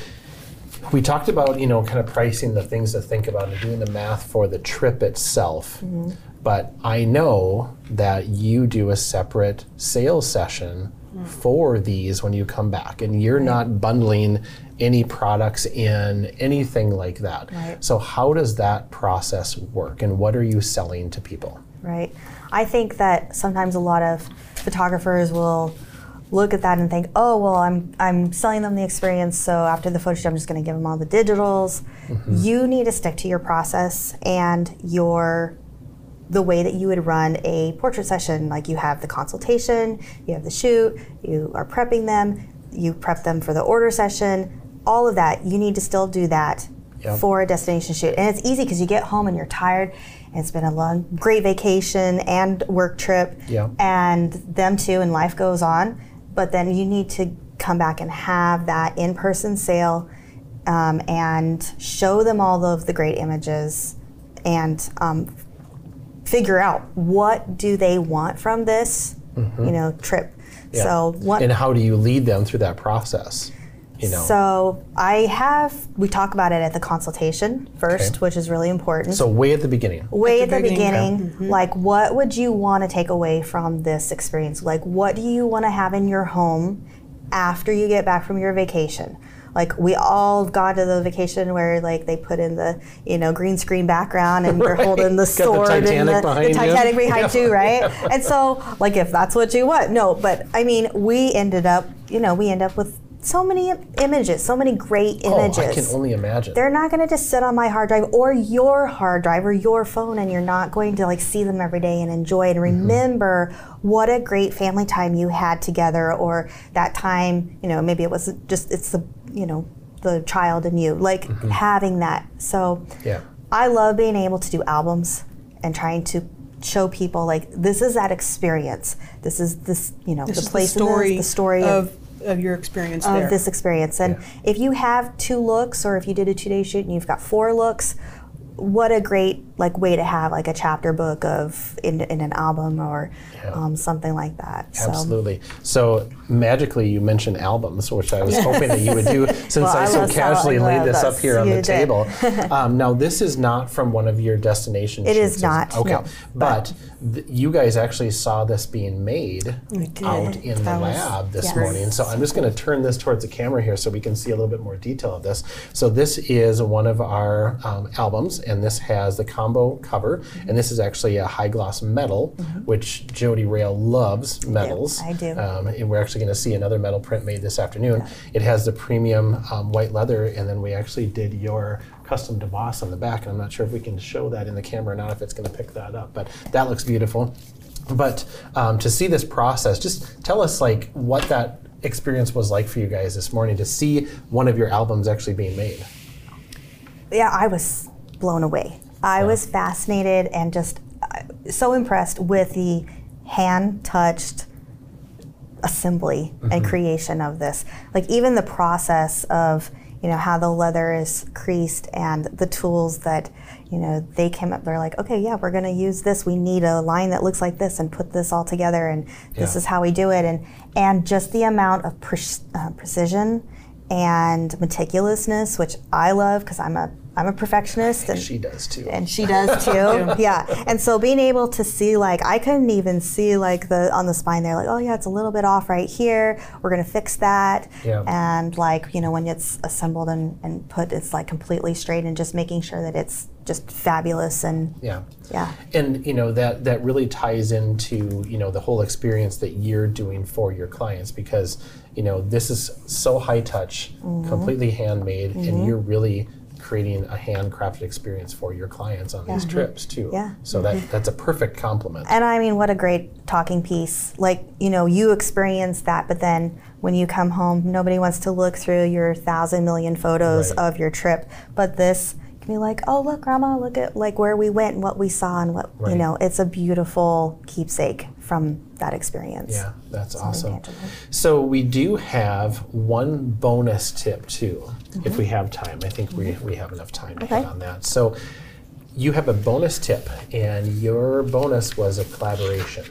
we talked about, you know, kind of pricing the things to think about and doing the math for the trip itself. Mm-hmm. But I know that you do a separate sales session for these when you come back, and you're not bundling any products in, anything like that. Right. So, how does that process work, and what are you selling to people? Right. I think that sometimes a lot of photographers will look at that and think, "Oh, well, I'm I'm selling them the experience, so after the photo shoot, I'm just going to give them all the digitals." Mm-hmm. You need to stick to your process and your the way that you would run a portrait session. Like you have the consultation, you have the shoot, you are prepping them, you prep them for the order session. All of that, you need to still do that Yep. for a destination shoot. And it's easy because you get home and you're tired. And it's been a long, great vacation and work trip, Yeah. and them too, and life goes on. But then you need to come back and have that in-person sale um, and show them all of the great images and um, figure out what do they want from this, you know, trip. Mm-hmm. Yeah. So what? And how do you lead them through that process? You know. So I have we talk about it at the consultation first, Okay. which is really important. So way at the beginning. way At at the the beginning, beginning, like what would you want to take away from this experience? Like what do you want to have in your home after you get back from your vacation? Like we all gone to the vacation where like they put in the you know green screen background and Right. holding the Got the sword and the, behind the you. Titanic behind Yeah. you, right? and so like if that's what you want, no. But I mean, we ended up you know we end up with so many images, so many great images. Oh, I can only imagine. They're not going to just sit on my hard drive or your hard drive or your phone, and you're not going to like see them every day and enjoy and mm-hmm. remember what a great family time you had together, or that time, you know, maybe it was just it's the you know the child and you like mm-hmm. having that. So yeah. I love being able to do albums and trying to show people like this is that experience. This is this you know This the place the story, this, the story of, of your experience of there. this experience. And Yeah. if you have two looks, or if you did a two-day shoot and you've got four looks, what a great like way to have like a chapter book of in, in an album or Yeah. um, something like that. So- Absolutely. So magically, you mentioned albums, which I was hoping that you would do since Well, I, I so casually laid this up here on the did. table. um, now, this is not from one of your destination It shoots, is not, Okay. no. But th- you guys actually saw this being made out in the That was- lab this Yes. morning. So I'm just going to turn this towards the camera here so we can see a little bit more detail of this. So this is one of our um, albums, and this has the combo cover, and this is actually a high gloss metal, which Jody Rael loves metals. I do. Um, and we're actually going to see another metal print made this afternoon. It has the premium um, white leather, and then we actually did your custom DeBoss on the back. And I'm not sure if we can show that in the camera or not, if it's going to pick that up, but that looks beautiful. But um, to see this process, just tell us like what that experience was like for you guys this morning to see one of your albums actually being made. yeah, I was blown away. I Yeah. was fascinated and just uh, so impressed with the hand touched assembly and Mm-hmm. creation of this. Like even the process of you know how the leather is creased and the tools that you know they came up they're like okay yeah we're going to use this we need a line that looks like this and put this all together and this Yeah. is how we do it and and just the amount of pre- uh, precision and meticulousness which I love because I'm a I'm a perfectionist and She does too. and she does too. yeah. And so being able to see like I couldn't even see like the on the spine there like oh yeah it's a little bit off right here. We're gonna fix that. Yeah. And like you know when it's assembled and, and put it's like completely straight and just making sure that it's just fabulous and yeah. yeah. And you know that that really ties into you know the whole experience that you're doing for your clients because you know this is so high touch, Mm-hmm. completely handmade, and you're really creating a handcrafted experience for your clients on these trips too. Yeah. So that that's a perfect compliment. And I mean, what a great talking piece. Like, you know, you experience that, but then when you come home, nobody wants to look through your thousand million photos Right. of your trip. But this can be like, oh, look, Grandma, look at like where we went and what we saw and what, Right. you know, it's a beautiful keepsake from that experience. Yeah, that's awesome. tangible. So we do have one bonus tip too, if we have time. I think we, we have enough time to hit Mm-hmm. On that. So you have a bonus tip, and your bonus was a collaboration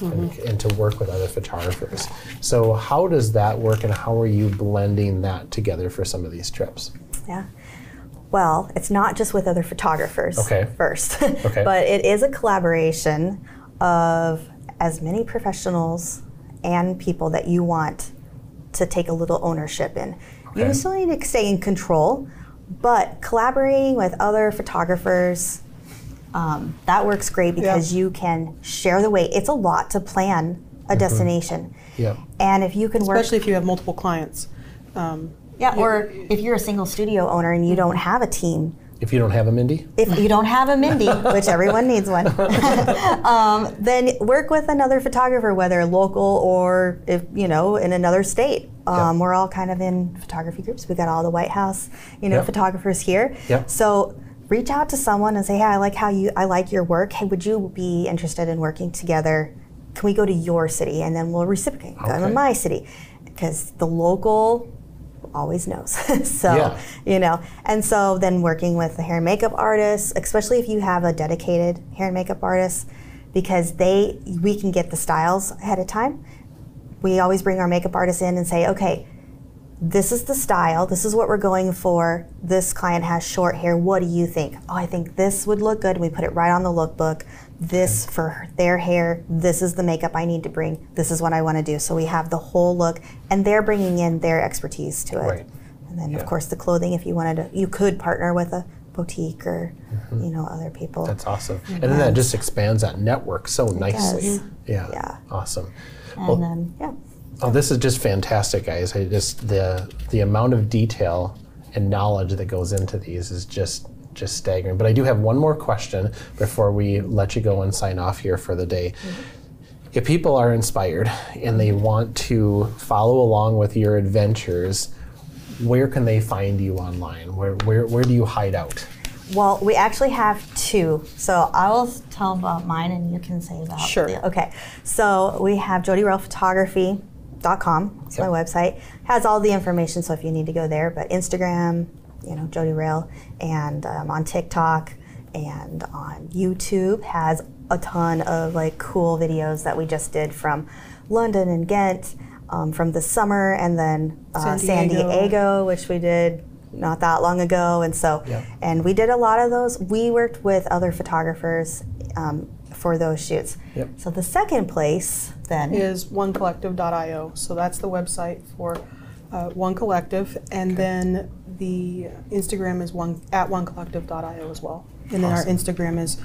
and, Mm-hmm. and to work with other photographers. So how does that work, and how are you blending that together for some of these trips? Yeah. Well, it's not just with other photographers Okay. first, Okay. but it is a collaboration of as many professionals and people that you want to take a little ownership in. Okay. You still need to stay in control, but collaborating with other photographers, um, that works great because you can share the weight. It's a lot to plan a destination. Yeah. And if you can work Especially if you have multiple clients. Um, yeah, or if you're a single studio owner and you don't have a team, If you don't have a Mindy, if you don't have a Mindy, which everyone needs one, um, then work with another photographer, whether local or if you know in another state. Um, Yep. We're all kind of in photography groups. We've got all the White House, you know, Yep. photographers here. Yep. So reach out to someone and say, "Hey, I like how you, I like your work. Hey, would you be interested in working together? Can we go to your city and then we'll reciprocate? Go Okay. to my city, because the local always knows. so, Yeah. you know, and so then working with the hair and makeup artists, especially if you have a dedicated hair and makeup artist, because they we can get the styles ahead of time. We always bring our makeup artist in and say, okay, this is the style. This is what we're going for. This client has short hair. What do you think? Oh, I think this would look good. We put it right on the lookbook. This for their hair. This is the makeup I need to bring. This is what I want to do. So we have the whole look, and they're bringing in their expertise to it. Right. And then, Yeah. of course, the clothing. If you wanted to, you could partner with a boutique or you know other people. Mm-hmm. that's awesome. And then that just expands that network so nicely. does. Yeah. Yeah. Awesome. and then yeah. Oh, this is just fantastic, guys. I just the the amount of detail and knowledge that goes into these is just just staggering. But I do have one more question before we let you go and sign off here for the day. If people are inspired and they want to follow along with your adventures, where can they find you online? Where where, where do you hide out? Well, we actually have two. So I will tell about mine and you can say about Sure. the- okay. So we have Jody Rael Photography www.jodyrael.com. It's Yep. my website. Has all the information, so if you need to go there. But Instagram, you know, Jody Rael, and um, on TikTok and on YouTube has a ton of like cool videos that we just did from London and Ghent um, from the summer, and then uh, San San Diego. Diego, which we did not that long ago, and so Yep. and we did a lot of those. We worked with other photographers um, for those shoots. Yep. So the second place then is onecollective.io. So that's the website for uh, One Collective, and then the Instagram is one at onecollective.io as well. And then Awesome. our Instagram is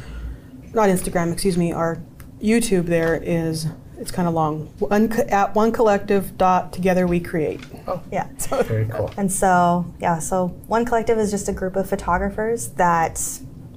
not Instagram, excuse me. Our YouTube there is it's kind of long. One, at one collective dot together we create. Oh, yeah. very cool. And so, yeah, so One Collective is just a group of photographers that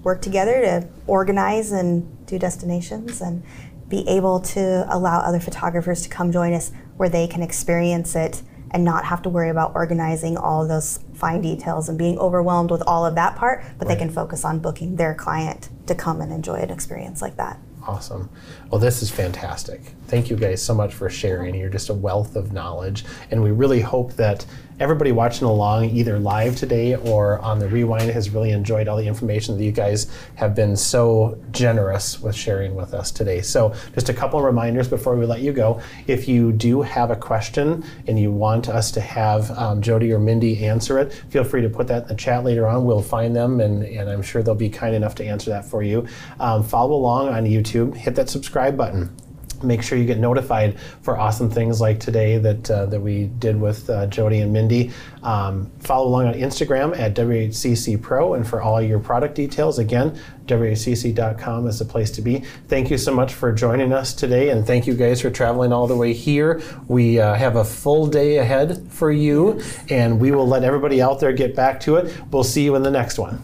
work together to organize and do destinations and be able to allow other photographers to come join us where they can experience it and not have to worry about organizing all those fine details and being overwhelmed with all of that part, but they can focus on booking their client to come and enjoy an experience like that. Awesome. Well, this is fantastic. Thank you guys so much for sharing. You're just a wealth of knowledge. And we really hope that everybody watching along, either live today or on the rewind, has really enjoyed all the information that you guys have been so generous with sharing with us today. So, just a couple reminders before we let you go. If you do have a question and you want us to have um, Jody or Mindy answer it, feel free to put that in the chat later on. We'll find them, and, and I'm sure they'll be kind enough to answer that for you. Um, follow along on YouTube, hit that subscribe button make sure you get notified for awesome things like today that uh, that we did with uh, Jody and Mindy. Um, follow along on Instagram at WHCC Pro, and for all your product details, again, WHCC.com is the place to be. Thank you so much for joining us today, and thank you guys for traveling all the way here. We uh, have a full day ahead for you, and we will let everybody out there get back to it. We'll see you in the next one.